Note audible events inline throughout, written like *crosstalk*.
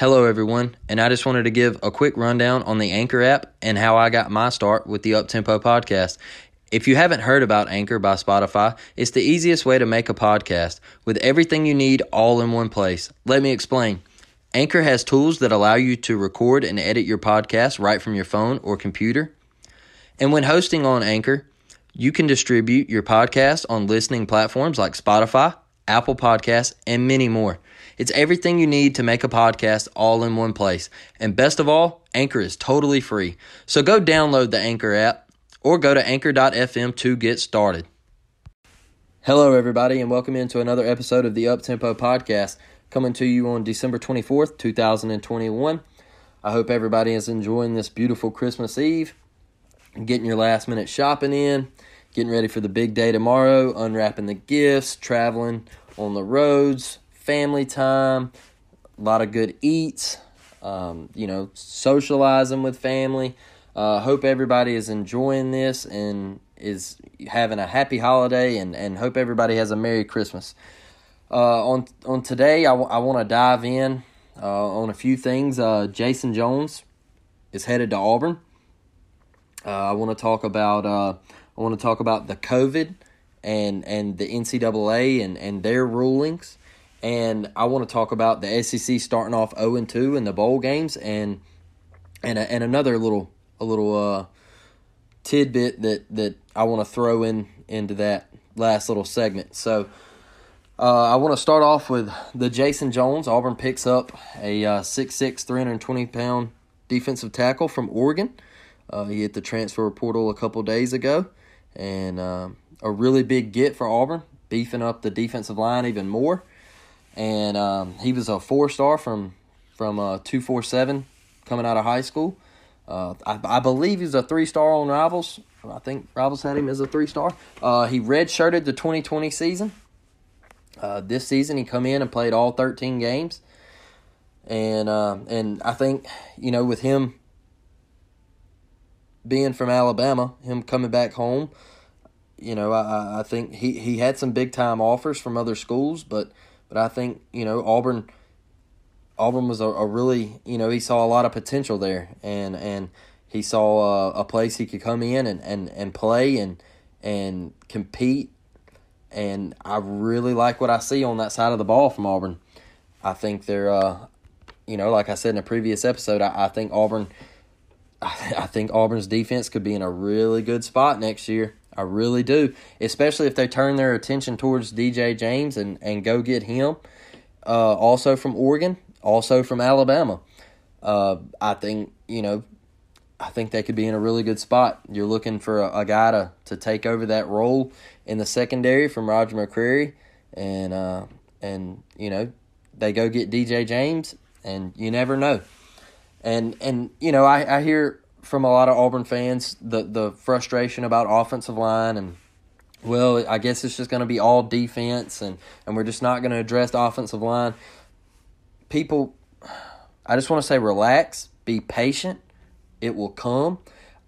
Hello, everyone, and I just wanted to give a quick rundown on the Anchor app and how I got my start with the Uptempo podcast. If you haven't heard about Anchor by Spotify, it's the easiest way to make a podcast with everything you need all in one place. Let me explain. Anchor has tools that allow you to record and edit your podcast right from your phone or computer. And when hosting on Anchor, you can distribute your podcast on listening platforms like Spotify, Apple Podcasts, and many more. It's everything you need to make a podcast all in one place. And best of all, Anchor is totally free. So go download the Anchor app or go to anchor.fm to get started. Hello, everybody, and welcome into another episode of the Uptempo Podcast, coming to you on December 24th, 2021. I hope everybody is enjoying this beautiful Christmas Eve, getting your last minute shopping in, getting ready for the big day tomorrow, unwrapping the gifts, traveling on the roads, family time, a lot of good eats, um, you know, socializing with family. Uh, hope everybody is enjoying this and is having a happy holiday and, and hope everybody has a Merry Christmas. Uh, on on today, I, w- I want to dive in uh, on a few things. Uh, Jayson Jones is headed to Auburn. Uh, I want to talk about uh, I want to talk about the COVID and and the NCAA and, and their rulings, and I want to talk about the SEC starting off zero and two in the bowl games and and a, and another little a little uh, tidbit that that I want to throw in into that last little segment. So. Uh, I want to start off with the Jayson Jones. Auburn picks up a uh, 6'6", 320 pound defensive tackle from Oregon. Uh, he hit the transfer portal a couple days ago, and um, a really big get for Auburn, beefing up the defensive line even more. And um, he was a four star from from uh, two four seven coming out of high school. Uh, I, I believe he's a three star on Rivals. I think Rivals had him as a three star. Uh, he redshirted the 2020 season. Uh, this season, he come in and played all 13 games, and uh, and I think you know with him being from Alabama, him coming back home, you know I, I think he, he had some big time offers from other schools, but but I think you know Auburn Auburn was a, a really you know he saw a lot of potential there, and and he saw a, a place he could come in and, and, and play and and compete and I really like what I see on that side of the ball from Auburn. I think they're, uh, you know, like I said in a previous episode, I, I think Auburn, I, I think Auburn's defense could be in a really good spot next year. I really do, especially if they turn their attention towards DJ James and, and go get him. Uh, also from Oregon, also from Alabama. Uh, I think you know, I think they could be in a really good spot. You're looking for a, a guy to, to take over that role in the secondary from Roger McCreary, and uh, and you know they go get DJ James, and you never know. And and you know I, I hear from a lot of Auburn fans the the frustration about offensive line and well I guess it's just going to be all defense and and we're just not going to address the offensive line. People, I just want to say relax, be patient. It will come.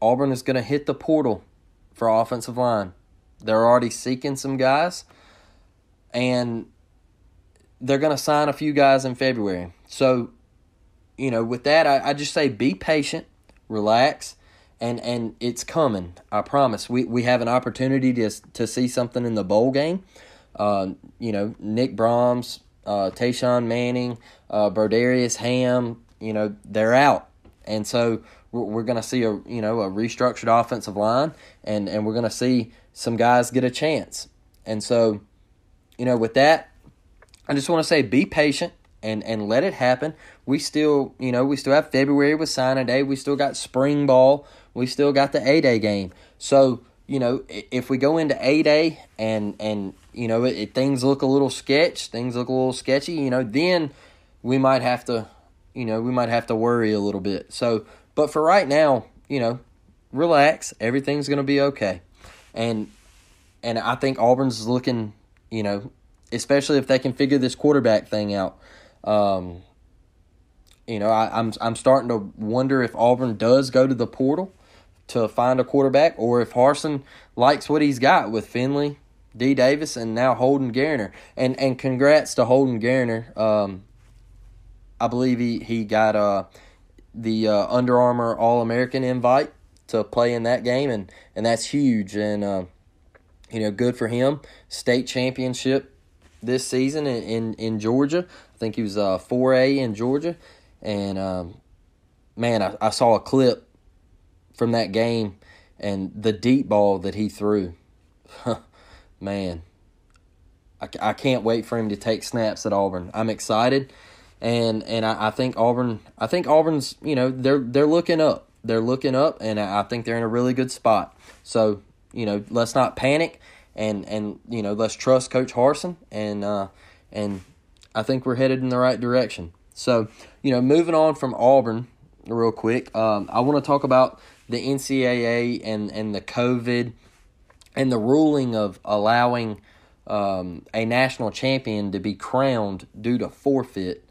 Auburn is going to hit the portal for offensive line. They're already seeking some guys, and they're going to sign a few guys in February. So, you know, with that, I, I just say be patient, relax, and and it's coming. I promise. We we have an opportunity to to see something in the bowl game. Uh, you know, Nick Brahms, uh, Tashawn Manning, uh, Brodarius Hamm. You know, they're out, and so we're, we're going to see a you know a restructured offensive line, and and we're going to see some guys get a chance. And so, you know, with that, I just want to say be patient and and let it happen. We still, you know, we still have February with signing day. We still got spring ball. We still got the A day game. So, you know, if we go into A day and and you know it, it, things look a little sketch, things look a little sketchy, you know, then we might have to, you know, we might have to worry a little bit. So, but for right now, you know, relax. Everything's to be okay. And and I think Auburn's looking, you know, especially if they can figure this quarterback thing out. Um, you know, I, I'm I'm starting to wonder if Auburn does go to the portal to find a quarterback, or if Harsin likes what he's got with Finley, D. Davis, and now Holden Geriner. And and congrats to Holden Geriner. Um, I believe he he got uh the uh, Under Armour All American invite to play in that game, and and that's huge. And uh, you know, good for him. State championship this season in in, in Georgia. I think he was uh four A in Georgia, and um, man, I, I saw a clip from that game and the deep ball that he threw. *laughs* man, I, I can't wait for him to take snaps at Auburn. I'm excited, and and I, I think Auburn. I think Auburn's you know they're they're looking up. They're looking up, and I think they're in a really good spot. So you know, let's not panic, and and you know, let's trust Coach Harsin and uh, and I think we're headed in the right direction. So you know, moving on from Auburn, real quick, um, I want to talk about the NCAA and and the COVID and the ruling of allowing um, a national champion to be crowned due to forfeit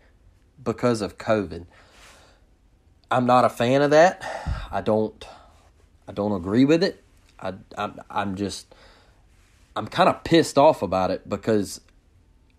because of COVID. I'm not a fan of that. I don't I don't agree with it. I, I I'm just I'm kind of pissed off about it because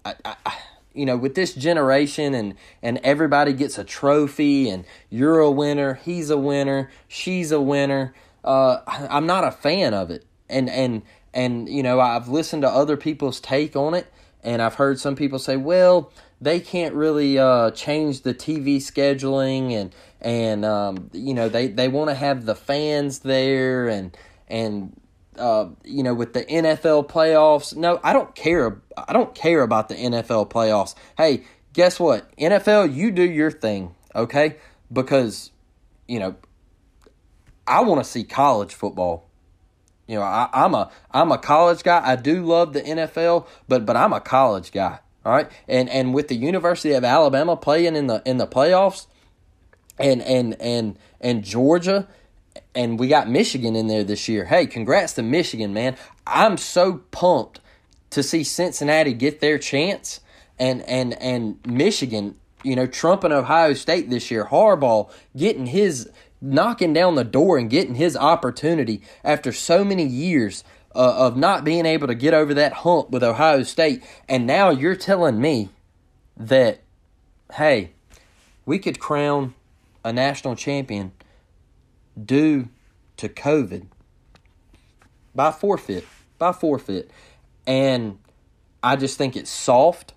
I, I you know with this generation and and everybody gets a trophy and you're a winner, he's a winner, she's a winner. Uh, I'm not a fan of it, and and and you know I've listened to other people's take on it, and I've heard some people say, well, they can't really uh, change the TV scheduling and and um, you know they, they want to have the fans there and and uh, you know with the NFL playoffs. No, I don't care. I don't care about the NFL playoffs. Hey, guess what? NFL, you do your thing, okay? Because you know I want to see college football. You know, I, I'm a I'm a college guy. I do love the NFL, but but I'm a college guy. All right, and and with the University of Alabama playing in the in the playoffs, and and and and Georgia, and we got Michigan in there this year. Hey, congrats to Michigan, man! I'm so pumped to see Cincinnati get their chance, and and and Michigan, you know, trumping Ohio State this year. Harbaugh getting his knocking down the door and getting his opportunity after so many years uh, of not being able to get over that hump with Ohio State. And now you're telling me that, hey, we could crown a national champion due to COVID by forfeit. By forfeit. And I just think it's soft.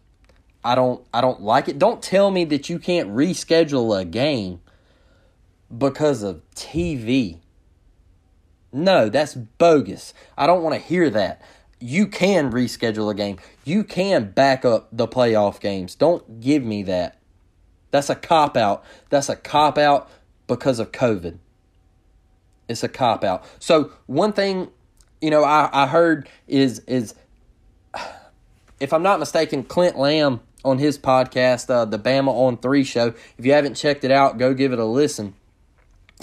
I don't I don't like it. Don't tell me that you can't reschedule a game because of TV. No, that's bogus. I don't want to hear that. You can reschedule a game. You can back up the playoff games. Don't give me that. That's a cop out. That's a cop out because of COVID. It's a cop out. So one thing, you know, I, I heard is is if I'm not mistaken, Clint Lamb on his podcast, uh, the Bama on Three show. If you haven't checked it out, go give it a listen.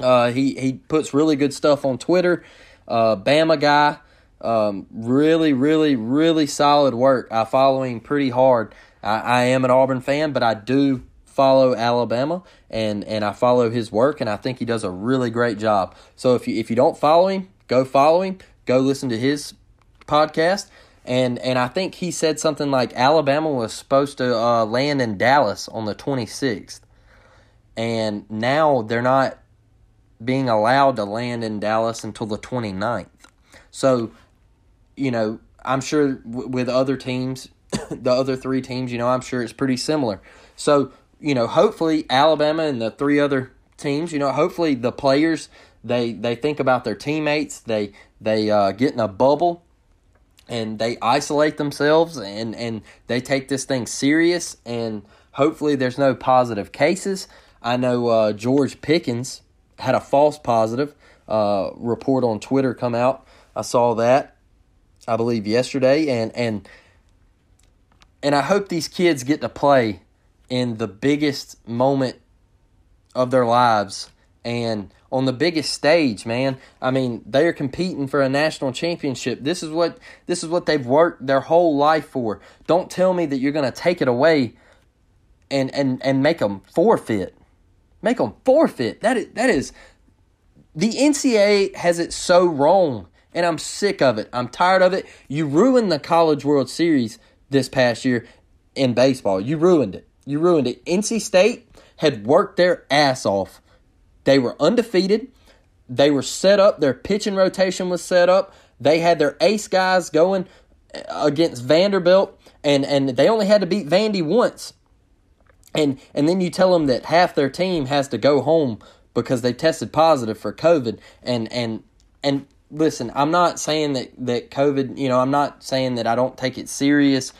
Uh, he he puts really good stuff on Twitter. Uh, Bama guy, um, really really really solid work. I follow him pretty hard. I, I am an Auburn fan, but I do follow Alabama and and I follow his work, and I think he does a really great job. So if you if you don't follow him, go follow him. Go listen to his podcast. And and I think he said something like Alabama was supposed to uh, land in Dallas on the 26th, and now they're not being allowed to land in Dallas until the 29th. So, you know, I'm sure w- with other teams, *coughs* the other three teams, you know, I'm sure it's pretty similar. So, you know, hopefully Alabama and the three other teams, you know, hopefully the players they they think about their teammates, they they uh, get in a bubble and they isolate themselves and and they take this thing serious and hopefully there's no positive cases. I know uh, George Pickens had a false positive uh, report on Twitter come out. I saw that, I believe yesterday, and and and I hope these kids get to play in the biggest moment of their lives and on the biggest stage, man. I mean, they are competing for a national championship. This is what this is what they've worked their whole life for. Don't tell me that you're going to take it away and and and make them forfeit. Make them forfeit. That is that is the NCAA has it so wrong, and I'm sick of it. I'm tired of it. You ruined the College World Series this past year in baseball. You ruined it. You ruined it. NC State had worked their ass off they were undefeated. They were set up. Their pitching rotation was set up. They had their ace guys going against Vanderbilt, and, and they only had to beat Vandy once. And and then you tell them that half their team has to go home because they tested positive for COVID. And and and listen, I'm not saying that that COVID. You know, I'm not saying that I don't take it serious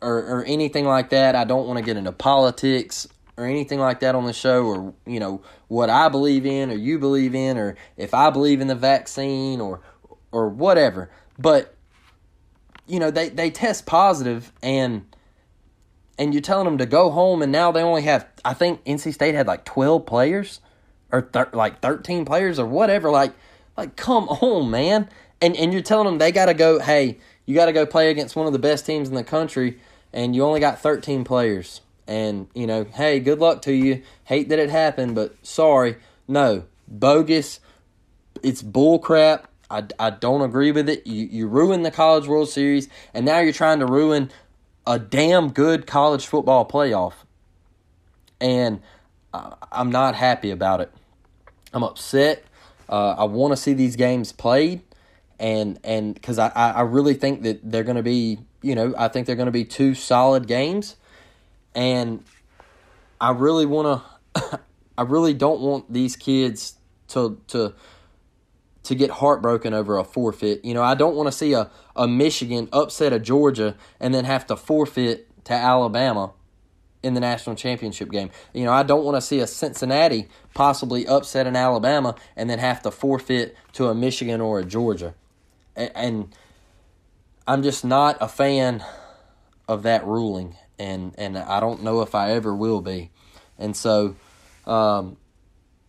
or or anything like that. I don't want to get into politics or anything like that on the show or you know what I believe in or you believe in or if I believe in the vaccine or or whatever. But you know they they test positive and and you're telling them to go home and now they only have I think NC State had like 12 players or thir- like 13 players or whatever. Like like come on man. And and you're telling them they got to go hey you got to go play against one of the best teams in the country and you only got 13 players and, you know, hey, good luck to you. Hate that it happened, but sorry. No, bogus. It's bullcrap. I, I don't agree with it. You, you ruined the College World Series, and now you're trying to ruin a damn good college football playoff. And I'm not happy about it. I'm upset. Uh, I want to see these games played, and and because I, I really think that they're going to be, you know, I think they're going to be two solid games and I really want to *laughs* I really don't want these kids to to to get heartbroken over a forfeit. You know, I don't want to see a, a Michigan upset a Georgia and then have to forfeit to Alabama in the national championship game. You know, I don't want to see a Cincinnati possibly upset an Alabama and then have to forfeit to a Michigan or a Georgia. And, I'm just not a fan of that ruling and and I don't know if I ever will be. And so, um,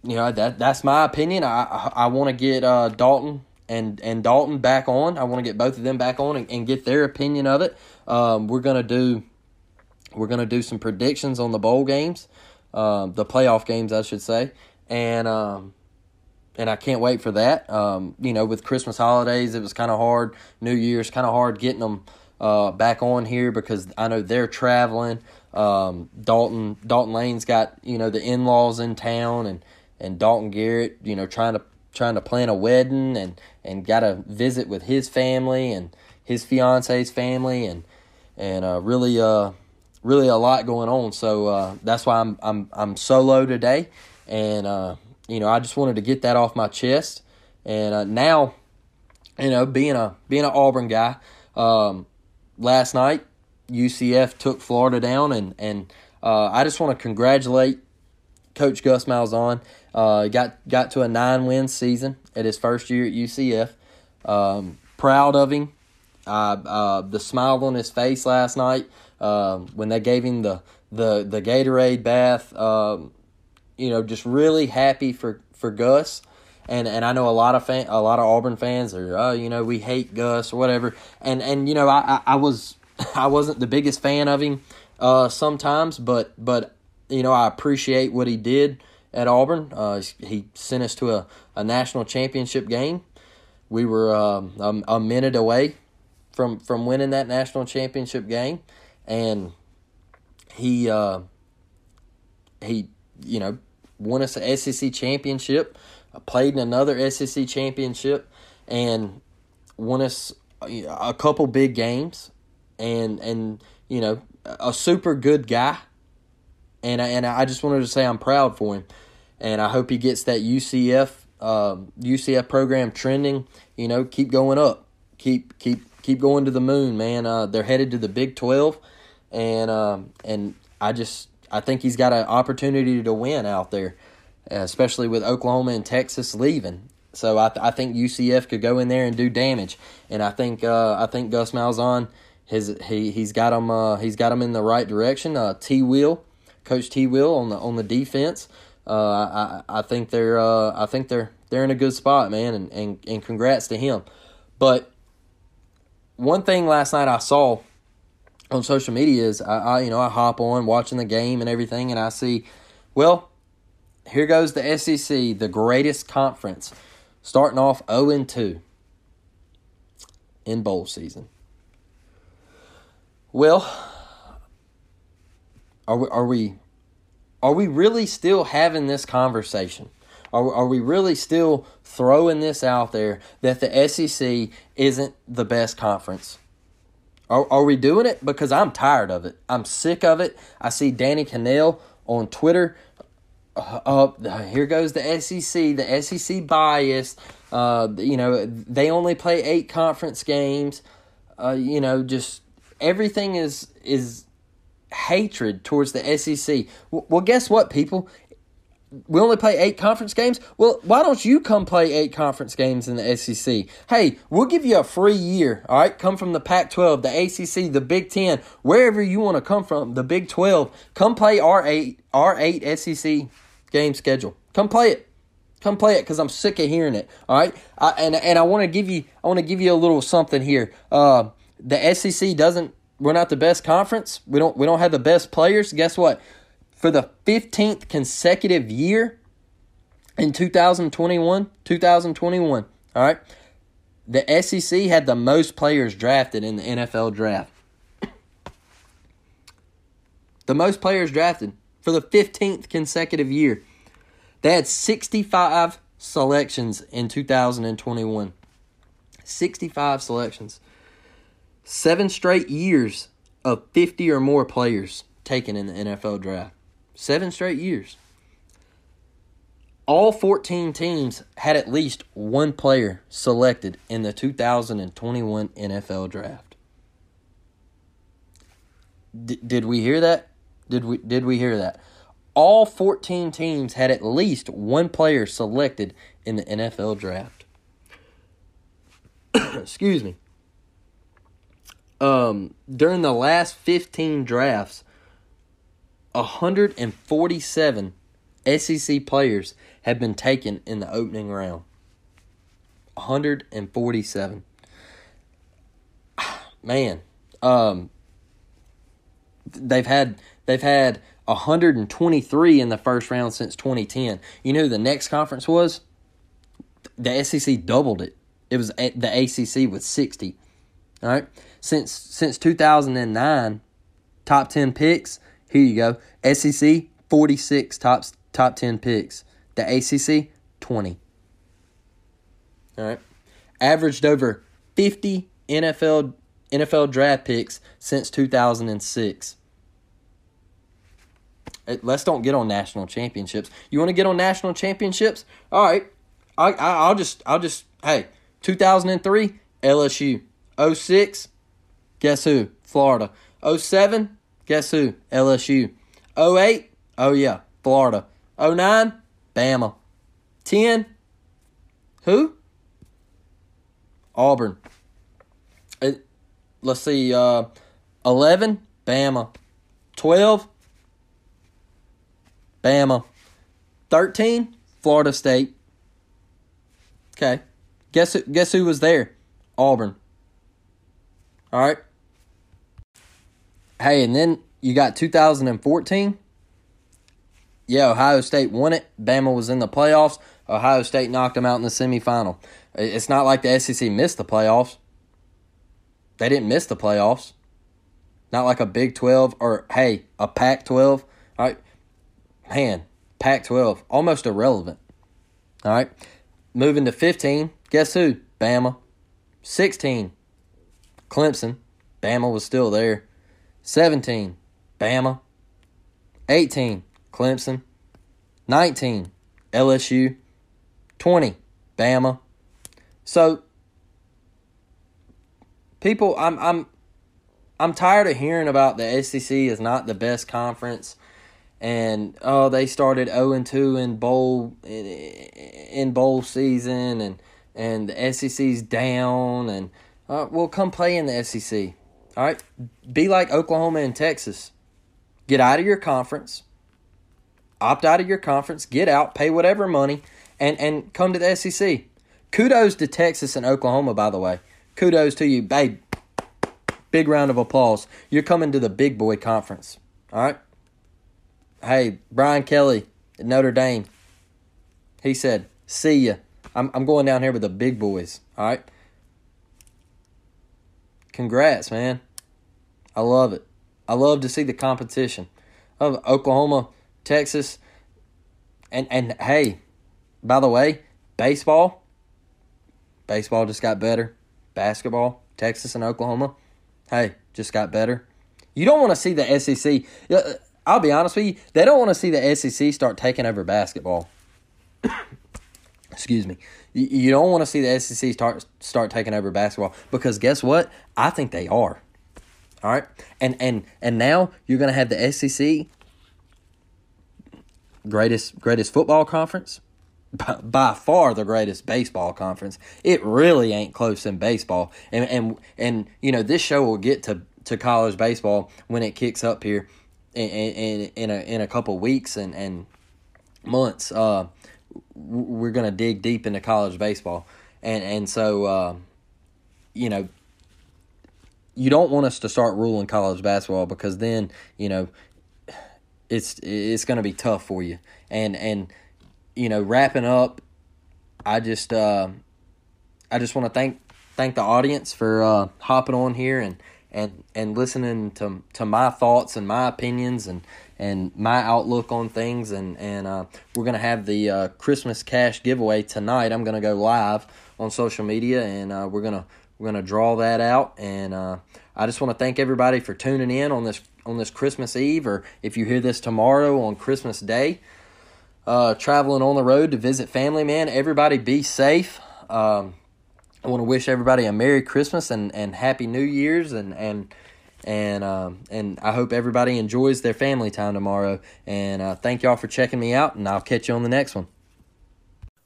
you know that that's my opinion. I I, I want to get uh, Dalton and and Dalton back on. I want to get both of them back on and, and get their opinion of it. Um, we're gonna do we're gonna do some predictions on the bowl games, um, the playoff games, I should say, and um, and I can't wait for that. Um, you know, with Christmas holidays, it was kind of hard. New Year's kind of hard getting them uh, back on here because I know they're traveling. Um, Dalton Dalton Lane's got you know the in laws in town, and and Dalton Garrett you know trying to trying to plan a wedding and and got a visit with his family and his fiance's family and and uh, really uh really a lot going on. So uh, that's why I'm I'm I'm solo today, and uh, you know I just wanted to get that off my chest. And uh, now, you know, being a being an Auburn guy, um, last night, UCF took Florida down, and and uh, I just want to congratulate Coach Gus Malzahn. Uh, got got to a nine win season at his first year at UCF. Um, proud of him. Uh, the smile on his face last night um, when they gave him the the the Gatorade bath. Um, you know, just really happy for for Gus and and I know a lot of fan, a lot of Auburn fans are, oh, you know, we hate Gus or whatever, and and you know, I I, I was *laughs* I wasn't the biggest fan of him uh, sometimes, but but you know, I appreciate what he did at Auburn. Uh, he sent us to a, a national championship game. We were um, a, a minute away from from winning that national championship game, and he uh, he you know won us an SEC championship. Played in another SEC championship and won us a couple big games. And and you know a super good guy. And I, and I just wanted to say I'm proud for him. And I hope he gets that UCF um, UCF program trending you know keep going up. Keep keep keep going to the moon man. Uh, they're headed to the Big 12 and um, and I just I think he's got an opportunity to win out there especially with Oklahoma and Texas leaving. So I, th- I think UCF could go in there and do damage, and I think uh, I think Gus Malzahn his he he's got him uh, he's got him in the right direction. Uh, T. Will Coach T. Will on the on the defense. Uh, I I think they're uh, I think they're they're in a good spot, man, and, and and congrats to him. But one thing last night I saw on social media is I, I you know I hop on watching the game and everything, and I see, well, here goes the SEC, the greatest conference, starting off zero and two in bowl season. Well, are we, are we are we really still having this conversation? Are, are we really still throwing this out there that the SEC isn't the best conference? Are, are we doing it? Because I'm tired of it. I'm sick of it. I see Danny Kanell on Twitter. Uh, uh, here goes the SEC, the SEC bias. Uh, you know, they only play eight conference games. Uh, you know, just everything is is hatred towards the SEC. Well, guess what, people? We only play eight conference games. Well, why don't you come play eight conference games in the SEC? Hey, we'll give you a free year. All right, come from the Pac-12, the ACC, the Big Ten, wherever you want to come from. The Big 12. Come play our eight, our eight SEC game schedule. Come play it. Come play it because I'm sick of hearing it. All right, I, and and I want to give you I want to give you a little something here. Uh, the SEC doesn't we're not the best conference. We don't we don't have the best players. Guess what? For the 15th consecutive year in 2021, 2021, all right? The SEC had the most players drafted in the NFL draft. the most players drafted for the 15th consecutive year. They had 65 selections in 2021. 65 selections. Seven straight years of 50 or more players taken in the NFL draft. Seven straight years. All 14 teams had at least one player selected in the 2021 NFL draft. D- did we hear that? Did we did we hear that? All 14 teams had at least one player selected in the NFL draft. *coughs* Excuse me um, during the last 15 drafts, 147 SEC players have been taken in the opening round. 147. *sighs* Man, um, they've had they've had 123 in the first round since 2010. You know the next conference was? The SEC doubled it. It was the ACC with 60. All right since since 2009, top 10 picks. Here you go. SEC 46 top top 10 picks. The ACC 20. All right. Averaged over 50 NFL NFL draft picks since 2006. Uh, let's don't get on national championships. You want to get on national championships? All right. I, I I'll just I'll just hey, 2003 LSU. 06 Guess who? Florida. 07? Guess who? LSU. 08? Oh, yeah, Florida. 09? Bama. 10? Who? Auburn. It, let's see. Uh, 11? Bama. 12? Bama. 13? Florida State. Okay. Guess who, guess who was there? Auburn. All right. Hey, and then you got 2014. Yeah, Ohio State won it. Bama was in the playoffs. Ohio State knocked them out in the semifinal. It's not like the SEC missed the playoffs. They didn't miss the playoffs. Not like a Big 12 or, hey, a Pac 12. All right. Man, Pac 12, almost irrelevant. All right. Moving to 15, guess who? Bama. 16, Clemson. Bama was still there. 17, Bama. 18, Clemson. 19, LSU. 20, Bama. So people I'm I'm I'm tired of hearing about the SEC is not the best conference and oh they started 0 and 2 in bowl in, bowl season and and the SEC's down and uh, well come play in the SEC. All right, be like Oklahoma and Texas. Get out of your conference. opt out of your conference, get out, pay whatever money, and, and come to the SEC. Kudos to Texas and Oklahoma, by the way. Kudos to you, babe. Big round of applause. You're coming to the big boy conference. All right? Hey, Brian Kelly at Notre Dame. He said, See ya. I'm, I'm going down here with the big boys. All right? Congrats, man. I love it. I love to see the competition of Oklahoma, Texas, and and hey, by the way, baseball. Baseball just got better. Basketball, Texas and Oklahoma, hey, just got better. You don't want to see the SEC. Uh, I'll be honest with you, they don't want to see the SEC start taking over basketball. *coughs* Excuse me. You don't want to see the SEC start start taking over basketball because guess what? I think they are. All right, and and and now you're going to have the SEC greatest greatest football conference, *laughs* by, by, far the greatest baseball conference. It really ain't close in baseball, and and and you know this show will get to to college baseball when it kicks up here in in, in a in a couple weeks and and months. Uh, we're going to dig deep into college baseball, and and so uh, you know you don't want us to start ruling college basketball because then you know it's it's going to be tough for you. And and you know, wrapping up, I just uh, I just want to thank thank the audience for uh, hopping on here and and and listening to to my thoughts and my opinions and and my outlook on things and and uh, we're gonna have the uh, Christmas cash giveaway tonight. I'm gonna go live on social media and uh, we're gonna we're gonna draw that out, and uh, I just want to thank everybody for tuning in on this on this Christmas Eve, or if you hear this tomorrow on Christmas Day. Uh, traveling on the road to visit family, man. Everybody be safe. Um, I want to wish everybody a Merry Christmas and, and Happy New Year's, and and and um, and I hope everybody enjoys their family time tomorrow. And uh, thank y'all for checking me out, and I'll catch you on the next one.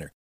winner.